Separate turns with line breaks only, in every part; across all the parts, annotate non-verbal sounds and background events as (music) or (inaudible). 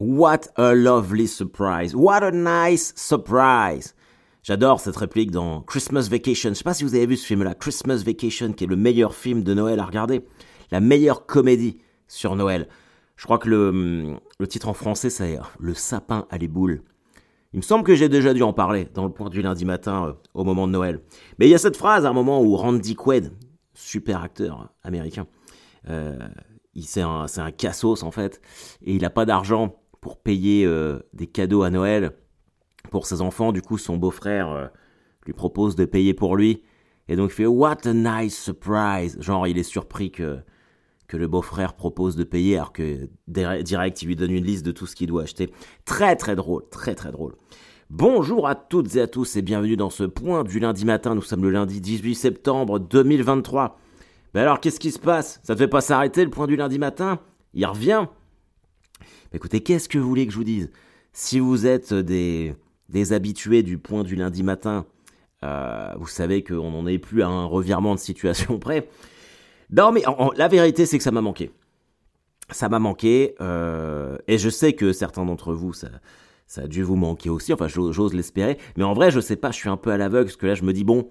What a lovely surprise. What a nice surprise. J'adore cette réplique dans Christmas Vacation. Je sais pas si vous avez vu ce film-là, Christmas Vacation, qui est le meilleur film de Noël à regarder. La meilleure comédie sur Noël. Je crois que le, le titre en français, c'est Le sapin à les boules. Il me semble que j'ai déjà dû en parler dans le point du lundi matin euh, au moment de Noël. Mais il y a cette phrase à un moment où Randy Quaid, super acteur américain, euh, c'est un, un cassos en fait, et il n'a pas d'argent pour payer euh, des cadeaux à Noël pour ses enfants. Du coup, son beau-frère euh, lui propose de payer pour lui. Et donc il fait What a nice surprise Genre, il est surpris que, que le beau-frère propose de payer alors que direct, il lui donne une liste de tout ce qu'il doit acheter. Très très drôle, très très drôle. Bonjour à toutes et à tous et bienvenue dans ce point du lundi matin. Nous sommes le lundi 18 septembre 2023. Mais alors, qu'est-ce qui se passe? Ça ne fait pas s'arrêter le point du lundi matin? Il revient Écoutez, qu'est-ce que vous voulez que je vous dise? Si vous êtes des, des habitués du point du lundi matin, euh, vous savez qu'on n'en est plus à un revirement de situation (laughs) près. Non, mais la vérité, c'est que ça m'a manqué. Ça m'a manqué, euh, et je sais que certains d'entre vous, ça, ça a dû vous manquer aussi, enfin j'ose l'espérer, mais en vrai, je sais pas, je suis un peu à l'aveugle, parce que là, je me dis, bon,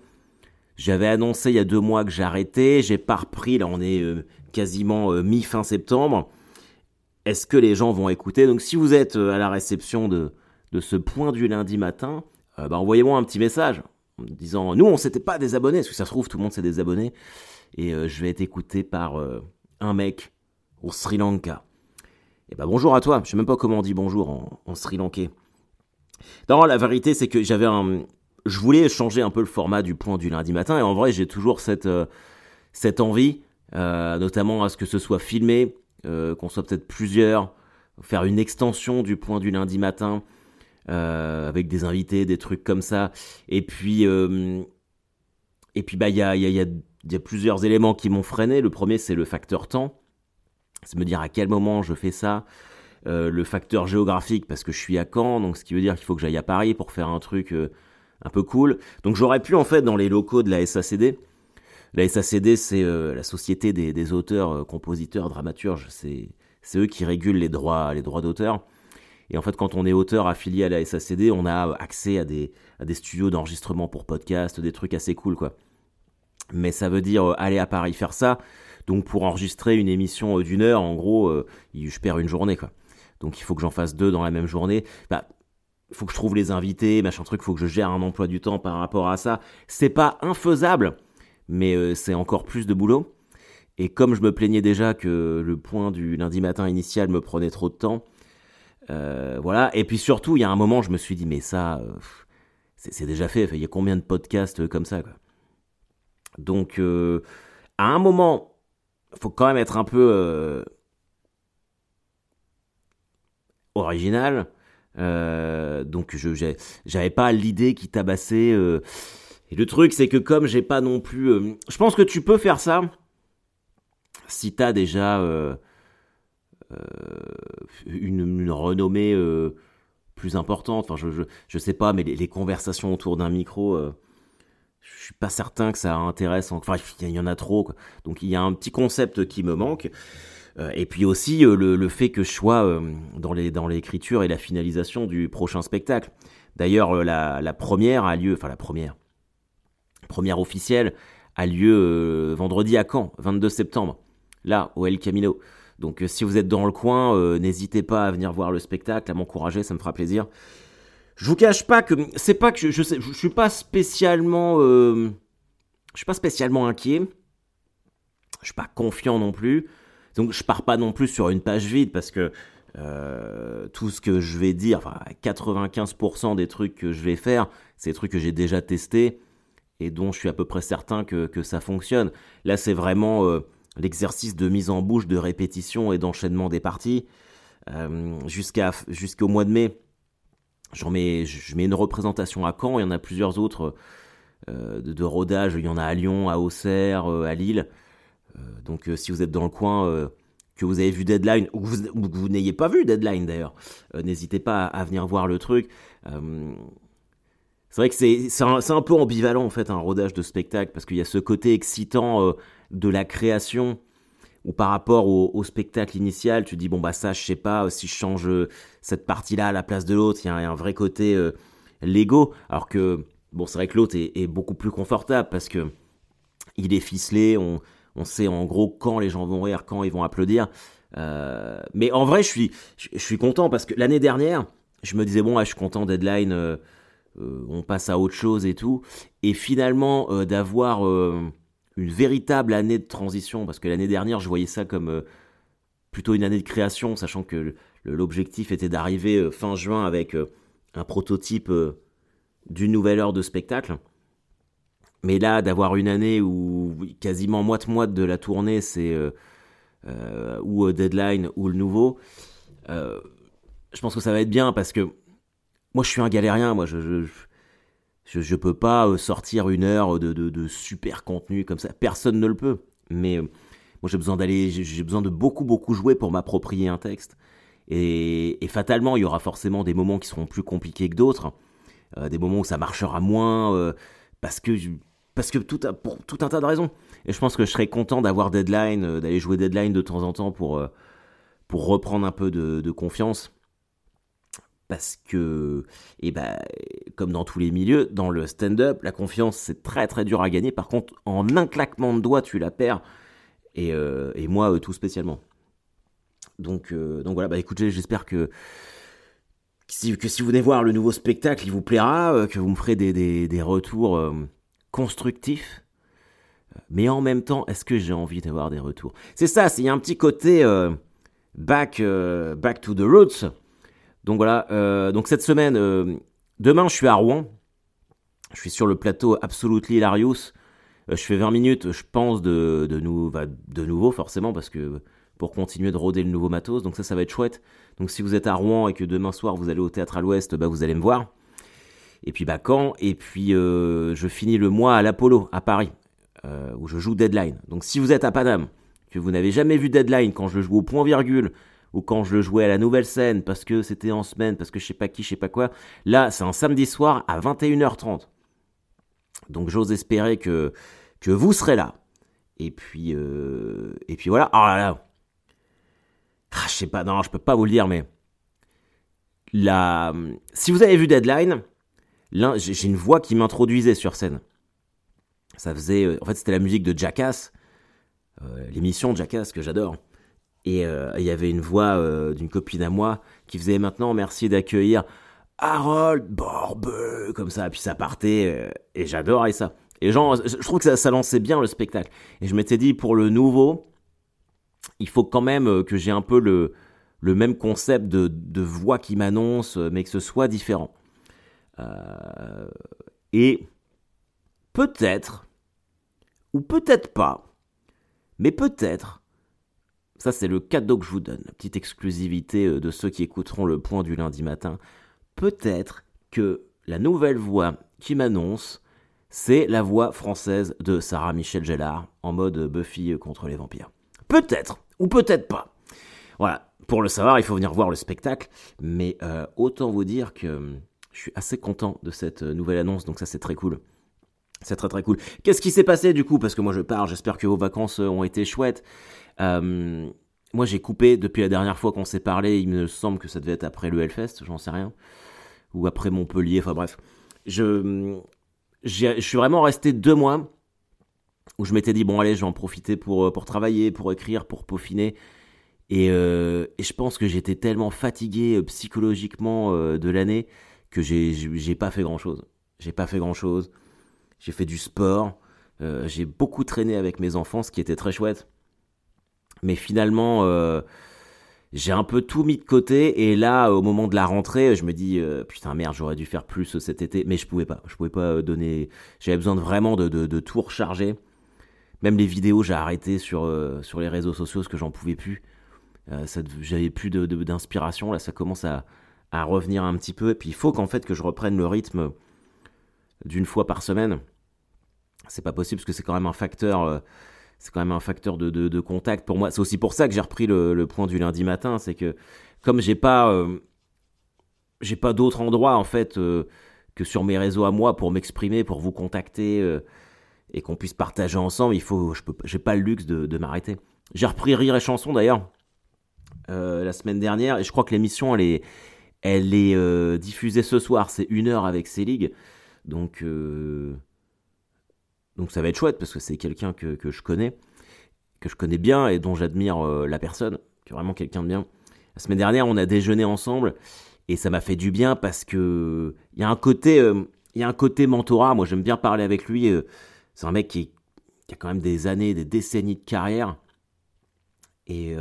j'avais annoncé il y a deux mois que j'arrêtais, j'ai pas repris, là on est euh, quasiment mi-fin septembre, est-ce que les gens vont écouter? Donc si vous êtes euh, à la réception de, de ce point du lundi matin, euh, bah, envoyez-moi un petit message en me disant nous on s'était pas désabonnés, parce que ça se trouve tout le monde s'est désabonné, et euh, je vais être écouté par un mec au Sri Lanka. Et bah bonjour à toi, je sais même pas comment on dit bonjour en, Sri Lankais. Non, la vérité c'est que j'avais. Je voulais changer un peu le format du point du lundi matin, et en vrai j'ai toujours cette, cette envie, notamment à ce que ce soit filmé, euh, qu'on soit peut-être plusieurs, faire une extension du point du lundi matin, euh, avec des invités, des trucs comme ça. Et puis, euh, et puis bah, il y a, y, a, y a plusieurs éléments qui m'ont freiné. Le premier, c'est le facteur temps. C'est me dire à quel moment je fais ça. le facteur géographique, parce que je suis à Caen, donc ce qui veut dire qu'il faut que j'aille à Paris pour faire un truc un peu cool. Donc j'aurais pu en fait dans les locaux de la SACD la SACD, c'est euh, la Société des, auteurs, euh, compositeurs, dramaturges. C'est eux qui régulent les droits, les droits d'auteur. Et en fait, quand on est auteur affilié à la SACD, on a accès à des, à des studios d'enregistrement pour podcast, des trucs assez cool, quoi. Mais ça veut dire euh, aller à Paris faire ça. Donc pour enregistrer une émission d'une heure, en gros, je perds une journée, quoi. Donc il faut que j'en fasse deux dans la même journée. Bah, faut que je trouve les invités, machin truc, faut que je gère un emploi du temps par rapport à ça. C'est pas infaisable, mais euh, c'est encore plus de boulot. Et comme je me plaignais déjà que le point du lundi matin initial me prenait trop de temps, euh, voilà. Et puis surtout, il y a un moment, je me suis dit, mais ça, euh, c'est déjà fait. Il y a combien de podcasts comme ça, quoi? Donc, à un moment, faut quand même être un peu original. donc, je j'avais pas l'idée qui tabassait et le truc, c'est que comme j'ai pas non plus... Euh, je pense que tu peux faire ça si t'as déjà euh, euh, une, renommée plus importante. Enfin, je, je, sais pas, mais les, conversations autour d'un micro, je suis pas certain que ça intéresse. Enfin, il y en a trop. Donc, il y a un petit concept qui me manque. et puis aussi le, fait que je sois dans l'écriture dans et la finalisation du prochain spectacle. D'ailleurs, la, la première a lieu, enfin la première, première officielle a lieu euh, vendredi à Caen, 22 septembre, là, au El Camino. Donc euh, si vous êtes dans le coin, euh, n'hésitez pas à venir voir le spectacle, à m'encourager, ça me fera plaisir. Je vous cache pas que c'est pas que je, je, je, suis pas spécialement je suis pas spécialement inquiet. Je suis pas confiant non plus. Donc je pars pas non plus sur une page vide parce que tout ce que je vais dire, enfin 95% des trucs que je vais faire, c'est des trucs que j'ai déjà testés et dont je suis à peu près certain que, que ça fonctionne. Là, c'est vraiment euh, l'exercice de mise en bouche, de répétition et d'enchaînement des parties. Euh, jusqu'au mois de mai, j'en mets, je mets une représentation à Caen, il y en a plusieurs autres euh, de, rodage, il y en a à Lyon, à Auxerre, à Lille. donc si vous êtes dans le coin, que vous avez vu Deadline, ou que vous, n'ayez pas vu Deadline d'ailleurs, n'hésitez pas à, venir voir le truc. C'est vrai que c'est un, un, peu ambivalent en fait un rodage de spectacle parce qu'il y a ce côté excitant euh, de la création ou par rapport au, spectacle initial, tu dis bon bah ça je sais pas si je change cette partie-là à la place de l'autre, il y, a un vrai côté euh, Lego, alors que bon c'est vrai que l'autre est, beaucoup plus confortable parce que il est ficelé, on, on sait en gros quand les gens vont rire, quand ils vont applaudir. Euh, mais en vrai je suis je, suis content parce que l'année dernière je me disais bon je suis content deadline. Euh, on passe à autre chose et tout. Et finalement, d'avoir une véritable année de transition, parce que l'année dernière, je voyais ça comme euh, plutôt une année de création, sachant que l'objectif était d'arriver euh, fin juin avec euh, un prototype d'une nouvelle heure de spectacle. Mais là, d'avoir une année où quasiment moite-moite de la tournée, c'est ou Deadline ou le nouveau, je pense que ça va être bien parce que moi, je suis un galérien, moi, je je, ne peux pas euh, sortir une heure de, super contenu comme ça. Personne ne le peut. Mais euh, moi, j'ai besoin d'aller, j'ai besoin de beaucoup, beaucoup jouer pour m'approprier un texte. Et, fatalement, il y aura forcément des moments qui seront plus compliqués que d'autres. Euh, des moments où ça marchera moins parce que, parce que tout, pour tout un tas de raisons. Et je pense que je serais content d'avoir Deadline, d'aller jouer Deadline de temps en temps pour, pour reprendre un peu de confiance parce que, et eh ben, comme dans tous les milieux, dans le stand-up, la confiance c'est très très dur à gagner. Par contre, en un claquement de doigts, tu la perds. Et, euh, moi, euh, tout spécialement. Donc, euh, donc voilà, bah écoutez, j'espère que, que si vous venez voir le nouveau spectacle, il vous plaira, que vous me ferez des, des, des retours constructifs. Mais en même temps, est-ce que j'ai envie d'avoir des retours? C'est ça, il y a un petit côté back, back to the roots. Donc voilà, euh, donc cette semaine, euh, demain je suis à Rouen. Je suis sur le plateau Absolutely Hilarious. Euh, je fais 20 minutes, je pense, de, de, de nouveau forcément, parce que pour continuer de rôder le nouveau matos. Donc ça, ça va être chouette. Donc si vous êtes à Rouen et que demain soir vous allez au théâtre à l'Ouest, bah, vous allez me voir. Et puis bah quand? Et puis je finis le mois à l'Apollo à Paris, où je joue Deadline. Donc si vous êtes à Paname, que vous n'avez jamais vu Deadline quand je joue au point virgule, ou quand je le jouais à la nouvelle scène parce que c'était en semaine, parce que je sais pas qui, je sais pas quoi. Là, c'est un samedi soir à 21h30. Donc j'ose espérer que, que vous serez là. Et puis, euh, et puis voilà. Oh là là. Ah, je sais pas, non, je peux pas vous le dire, mais. La... Si vous avez vu Deadline, j'ai une voix qui m'introduisait sur scène. Ça faisait. Euh, en fait, c'était la musique de Jackass. Euh, l'émission Jackass que j'adore. Et euh, il y avait une voix euh, d'une copine à moi qui faisait maintenant merci d'accueillir Harold Borbeux, comme ça. Puis ça partait, euh, et j'adorais ça. Et genre, je trouve que ça, lançait bien le spectacle. Et je m'étais dit, pour le nouveau, il faut quand même que j'ai un peu le, le même concept de, de voix qui m'annonce, mais que ce soit différent. et peut-être, ou peut-être pas, mais peut-être ça, c'est le cadeau que je vous donne, petite exclusivité euh, de ceux qui écouteront le point du lundi matin. Peut-être que la nouvelle voix qui m'annonce, c'est la voix française de Sarah Michel Gellar en mode Buffy contre les vampires. Peut-être, ou peut-être pas. Voilà, pour le savoir, il faut venir voir le spectacle, mais euh, autant vous dire que euh, je suis assez content de cette nouvelle annonce, donc ça c'est très cool. C'est très très cool. Qu'est-ce qui s'est passé du coup? Parce que moi je pars, j'espère que vos vacances ont été chouettes. Euh, moi, j'ai coupé depuis la dernière fois qu'on s'est parlé. Il me semble que ça devait être après le Hellfest, j'en sais rien. Ou après Montpellier, enfin bref. Je, je suis vraiment resté deux mois où je m'étais dit, bon, allez, je vais en profiter pour, pour travailler, pour écrire, pour peaufiner. Et, euh, je pense que j'étais tellement fatigué euh, psychologiquement de l'année que j'ai pas fait grand chose. J'ai pas fait grand chose. J'ai fait du sport. j'ai beaucoup traîné avec mes enfants, ce qui était très chouette. Mais finalement, euh, j'ai un peu tout mis de côté. Et là, au moment de la rentrée, je me dis, euh, putain merde, j'aurais dû faire plus cet été. Mais je pouvais pas. Je pouvais pas donner. J'avais besoin de vraiment de, tout recharger. Même les vidéos, j'ai arrêté sur, euh, sur les réseaux sociaux parce que j'en pouvais plus. J'avais plus d'inspiration. Là, ça commence à, à revenir un petit peu. Et puis, il faut qu'en fait que je reprenne le rythme d'une fois par semaine. C'est pas possible parce que c'est quand même un facteur c'est quand même un facteur de, de, contact pour moi. C'est aussi pour ça que j'ai repris le, point du lundi matin, c'est que comme j'ai pas euh, j'ai pas d'autre endroit en fait euh, que sur mes réseaux à moi pour m'exprimer, pour vous contacter euh, et qu'on puisse partager ensemble, il faut je peux j'ai pas le luxe de, de m'arrêter. J'ai repris Rire et Chanson d'ailleurs la semaine dernière et je crois que l'émission elle est, elle est diffusée ce soir. C'est une heure avec Célig. Donc, donc ça va être chouette parce que c'est quelqu'un que, que, je connais, que je connais bien et dont j'admire la personne, qui est vraiment quelqu'un de bien. La semaine dernière, on a déjeuné ensemble et ça m'a fait du bien parce que il y a un côté, il y un côté mentorat. Moi, j'aime bien parler avec lui. c'est un mec qui, a quand même des années, des décennies de carrière et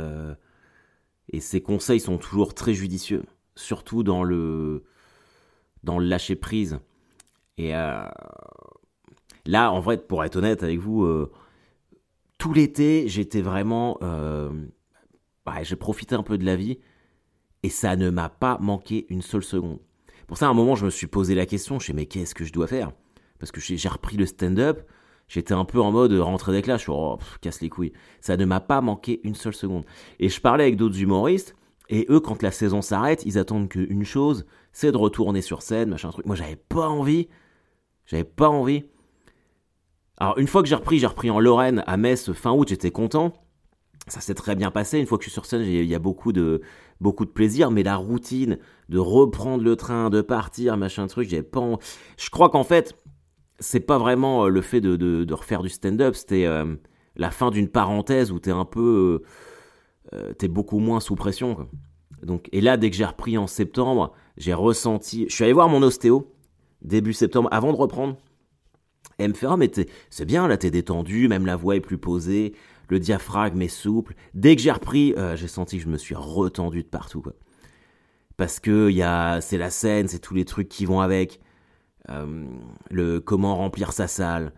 et ses conseils sont toujours très judicieux, surtout dans le dans le lâcher prise. Et euh, là, en vrai, pour être honnête avec vous, euh, tout l'été, j'étais vraiment, euh, bah, j'ai profité un peu de la vie et ça ne m'a pas manqué une seule seconde. Pour ça, à un moment, je me suis posé la question, je me suis mais qu'est-ce que je dois faire? Parce que j'ai repris le stand-up, J'étais un peu en mode rentrée d'éclat, je suis oh, casse les couilles. Ça ne m'a pas manqué une seule seconde. Et je parlais avec d'autres humoristes, et eux, quand la saison s'arrête, ils attendent qu'une chose, c'est de retourner sur scène, machin truc. Moi, j'avais pas envie. J'avais pas envie. Alors, une fois que j'ai repris, j'ai repris en Lorraine, à Metz, fin août, j'étais content. Ça s'est très bien passé. Une fois que je suis sur scène, il y a beaucoup de, beaucoup de plaisir. Mais la routine de reprendre le train, de partir, machin truc, j'avais pas. Je crois qu'en fait, c'est pas vraiment euh, le fait de, refaire du stand-up, c'était euh, la fin d'une parenthèse où t'es un peu. Euh, t'es beaucoup moins sous pression. Donc, et là, dès que j'ai repris en septembre, j'ai ressenti. Je suis allé voir mon ostéo, début septembre, avant de reprendre. Elle me fait Ah, mais c'est bien, là, t'es détendu, même la voix est plus posée, le diaphragme est souple. Dès que j'ai repris, j'ai senti que je me suis retendu de partout. Parce que y a, c'est la scène, c'est tous les trucs qui vont avec. Euh, le comment remplir sa salle.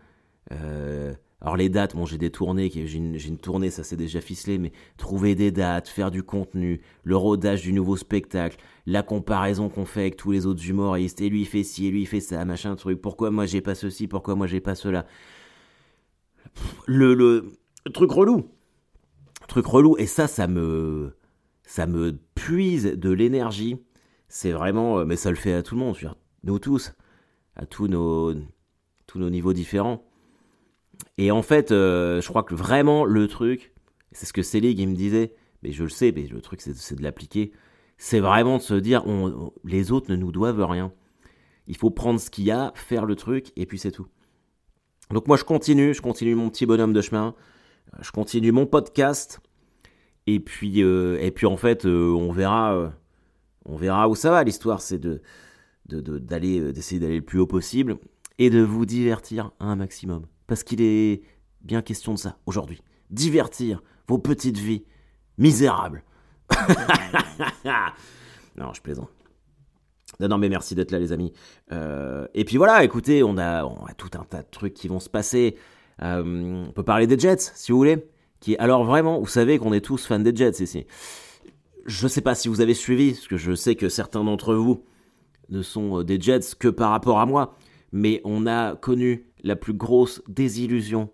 Euh, alors les dates, bon j'ai des tournées, j'ai une, tournée, ça c'est déjà ficelé, mais trouver des dates, faire du contenu, le rodage du nouveau spectacle, la comparaison qu'on fait avec tous les autres humoristes, et lui il fait ci, et lui il fait ça, machin truc, pourquoi moi j'ai pas ceci, pourquoi moi j'ai pas cela? Le, le, truc relou. truc relou, et ça, ça me, ça me puise de l'énergie. C'est vraiment, euh, mais ça le fait à tout le monde, nous tous à tous nos, tous nos niveaux différents. Et en fait, euh, je crois que vraiment le truc, c'est ce que Selig me disait, mais je le sais, mais le truc c'est de l'appliquer, c'est vraiment de se dire les autres ne nous doivent rien. Il faut prendre ce qu'il y a, faire le truc, et puis c'est tout. Donc moi je continue, je continue mon petit bonhomme de chemin, euh, je continue mon podcast, et puis, euh, et puis en fait on verra, on verra où ça va. L'histoire c'est de euh, d'essayer d'aller le plus haut possible et de vous divertir un maximum parce qu'il est bien question de ça aujourd'hui divertir vos petites vies misérables (laughs) non je plaisante non, mais merci d'être là, les amis. Euh, et puis voilà, écoutez, on a, on a tout un tas de trucs qui vont se passer. Euh, on peut parler des Jets, si vous voulez. Qui, alors vraiment, vous savez qu'on est tous fans des Jets ici. Je ne sais pas si vous avez suivi, parce que je sais que certains d'entre vous ne sont euh, des Jets que par rapport à moi, mais on a connu la plus grosse désillusion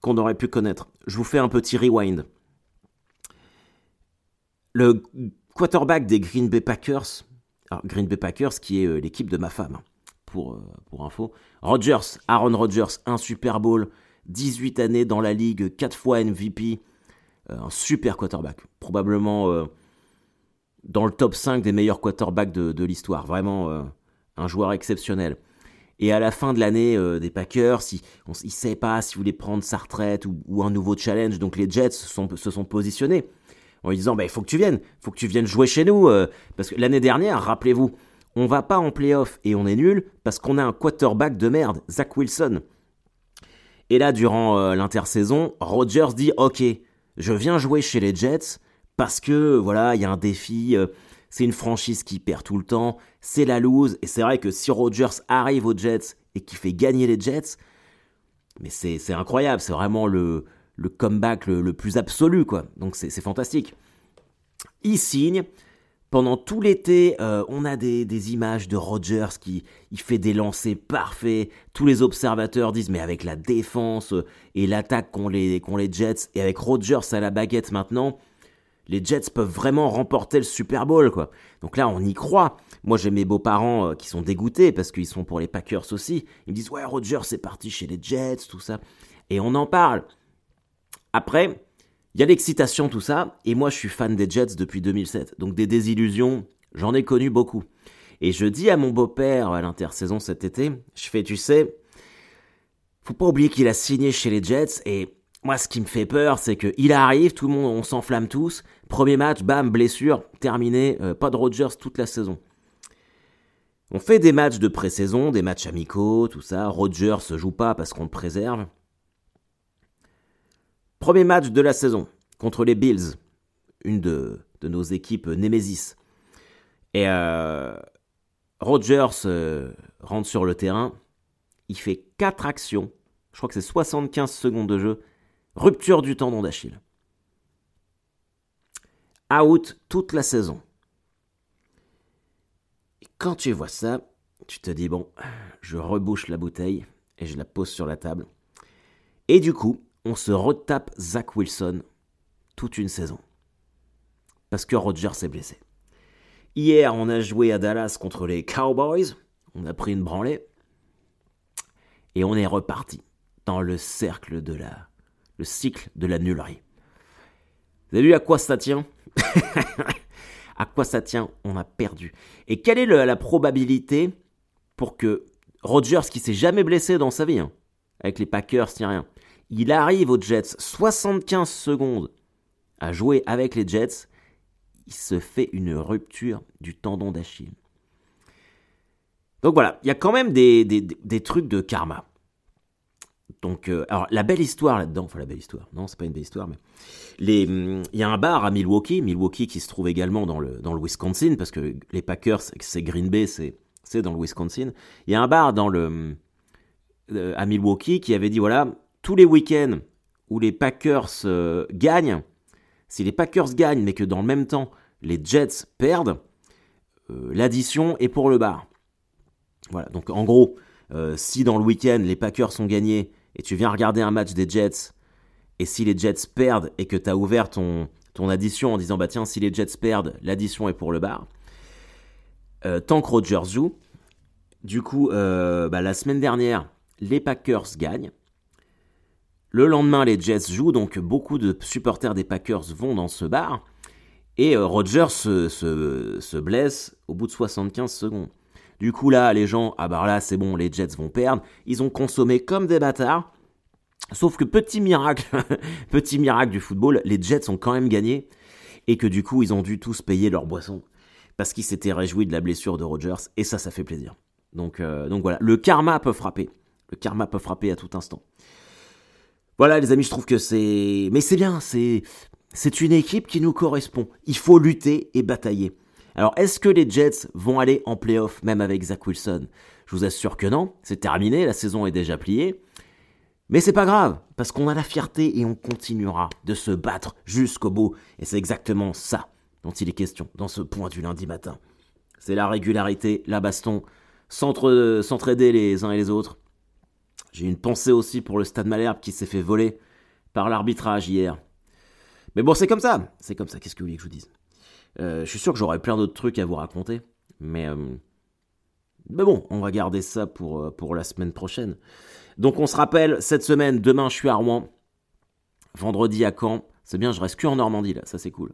qu'on aurait pu connaître. Je vous fais un petit rewind. Le quarterback des Green Bay Packers, alors Green Bay Packers qui est euh, l'équipe de ma femme, pour, euh, pour info, Rodgers, Aaron Rodgers, un Super Bowl, 18 années dans la ligue, 4 fois MVP, un super quarterback, probablement dans le top 5 des meilleurs quarterbacks de, l'histoire. Vraiment euh, un joueur exceptionnel. Et à la fin de l'année euh, des Packers, il ne sait pas s'il voulait prendre sa retraite ou, un nouveau challenge. Donc les Jets se sont, positionnés en lui disant bah, il faut que tu viennes, faut que tu viennes jouer chez nous. Euh, parce que l'année dernière, rappelez-vous, on va pas en playoff et on est nul parce qu'on a un quarterback de merde, Zach Wilson. Et là, durant l'intersaison, Rodgers dit ok, je viens jouer chez les Jets parce que voilà, il y a un défi, euh, c'est une franchise qui perd tout le temps, c'est la lose, et c'est vrai que si Rodgers arrive aux Jets et qui fait gagner les Jets, mais c'est incroyable, c'est vraiment le, comeback le, plus absolu, quoi. Donc c'est fantastique. Il signe. Pendant tout l'été, euh, on a des, images de Rodgers qui fait des lancers parfaits. Tous les observateurs disent mais avec la défense et l'attaque qu'ont les, les Jets et avec Rodgers à la baguette maintenant, les Jets peuvent vraiment remporter le Super Bowl, quoi. Donc là, on y croit. Moi, j'ai mes beaux-parents euh, qui sont dégoûtés parce qu'ils sont pour les Packers aussi. Ils me disent, ouais, Roger, c'est parti chez les Jets, tout ça. Et on en parle. Après, Il y a l'excitation, tout ça, et moi je suis fan des Jets depuis 2007, donc des désillusions, j'en ai connu beaucoup. Et je dis à mon beau-père à l'intersaison cet été, je fais, tu sais, faut pas oublier qu'il a signé chez les Jets, et moi ce qui me fait peur, c'est qu'il arrive, tout le monde, on s'enflamme tous, premier match, bam, blessure, terminé, euh, pas de Rodgers toute la saison. On fait des matchs de pré-saison, des matchs amicaux, tout ça, Rodgers se joue pas parce qu'on le préserve. Premier match de la saison contre les Bills, une de, nos équipes Nemesis. Et euh, Rodgers euh, rentre sur le terrain, il fait 4 actions, je crois que c'est 75 secondes de jeu, rupture du tendon d'Achille. Out toute la saison. Quand tu vois ça, tu te dis, bon, je rebouche la bouteille et je la pose sur la table. Et du coup, on se retape Zach Wilson toute une saison. Parce que Roger s'est blessé. Hier, on a joué à Dallas contre les Cowboys. On a pris une branlée. Et on est reparti dans le cercle de la. Le cycle de la nullerie. Vous avez vu à quoi ça tient (laughs) À quoi ça tient On a perdu. Et quelle est la probabilité pour que Rodgers, qui s'est jamais blessé dans sa vie, hein, avec les Packers, ni rien, il arrive aux Jets 75 secondes à jouer avec les Jets. Il se fait une rupture du tendon d'Achille. Donc voilà, il y a quand même des, trucs de karma. Donc, euh, alors la belle histoire là-dedans, enfin la belle histoire, non, c'est pas une belle histoire, mais il y a un bar à Milwaukee, Milwaukee qui se trouve également dans le, dans le Wisconsin, parce que les Packers, c'est Green Bay, c'est, dans le Wisconsin. Il y a un bar dans le, euh, à Milwaukee qui avait dit voilà, tous les week-ends où les Packers euh, gagnent, si les Packers gagnent mais que dans le même temps les Jets perdent, l'addition est pour le bar. Voilà, donc en gros, si dans le week-end les Packers sont gagnés et tu viens regarder un match des Jets, et si les Jets perdent et que tu as ouvert ton, addition en disant bah tiens, si les Jets perdent, l'addition est pour le bar, tant que Rodgers joue, du coup, bah, la semaine dernière, les Packers gagnent. Le lendemain, les Jets jouent, donc beaucoup de supporters des Packers vont dans ce bar. Et euh, Rodgers se, blesse au bout de 75 secondes. Du coup, là, les gens, ah bah là, c'est bon, les Jets vont perdre. Ils ont consommé comme des bâtards. Sauf que petit miracle, (laughs) petit miracle du football, les Jets ont quand même gagné. Et que du coup, ils ont dû tous payer leur boisson. Parce qu'ils s'étaient réjouis de la blessure de Rodgers. Et ça, ça fait plaisir. Donc, euh, donc voilà, le karma peut frapper. Le karma peut frapper à tout instant. Voilà les amis, je trouve que c'est... Mais c'est bien, c'est... C'est une équipe qui nous correspond. Il faut lutter et batailler. Alors, est-ce que les Jets vont aller en playoff même avec Zach Wilson? Je vous assure que non. C'est terminé, la saison est déjà pliée. Mais c'est pas grave, parce qu'on a la fierté et on continuera de se battre jusqu'au bout. Et c'est exactement ça dont il est question dans ce point du lundi matin. C'est la régularité, la baston, s'entraider les uns et les autres, j'ai une pensée aussi pour le Stade Malherbe qui s'est fait voler par l'arbitrage hier. Mais bon, c'est comme ça. C'est comme ça. Qu'est-ce que vous voulez que je vous dise? Je suis sûr que j'aurai plein d'autres trucs à vous raconter. Mais, euh, mais bon, on va garder ça pour, euh, pour la semaine prochaine. Donc on se rappelle, cette semaine, demain je suis à Rouen. Vendredi à Caen. C'est bien, je reste que en Normandie là, ça c'est cool.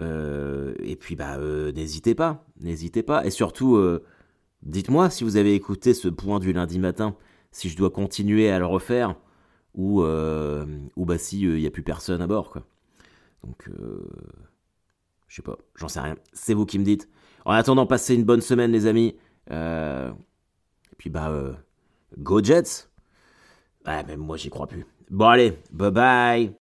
et puis bah n'hésitez pas, n'hésitez pas. Et surtout, dites-moi si vous avez écouté ce point du lundi matin si je dois continuer à le refaire ou, euh, ou bah si il euh, n'y a plus personne à bord quoi. Donc euh, je sais pas, j'en sais rien. C'est vous qui me dites. En attendant, passez une bonne semaine les amis. et puis bah go Jets. Ouais, même moi j'y crois plus. Bon allez, bye bye.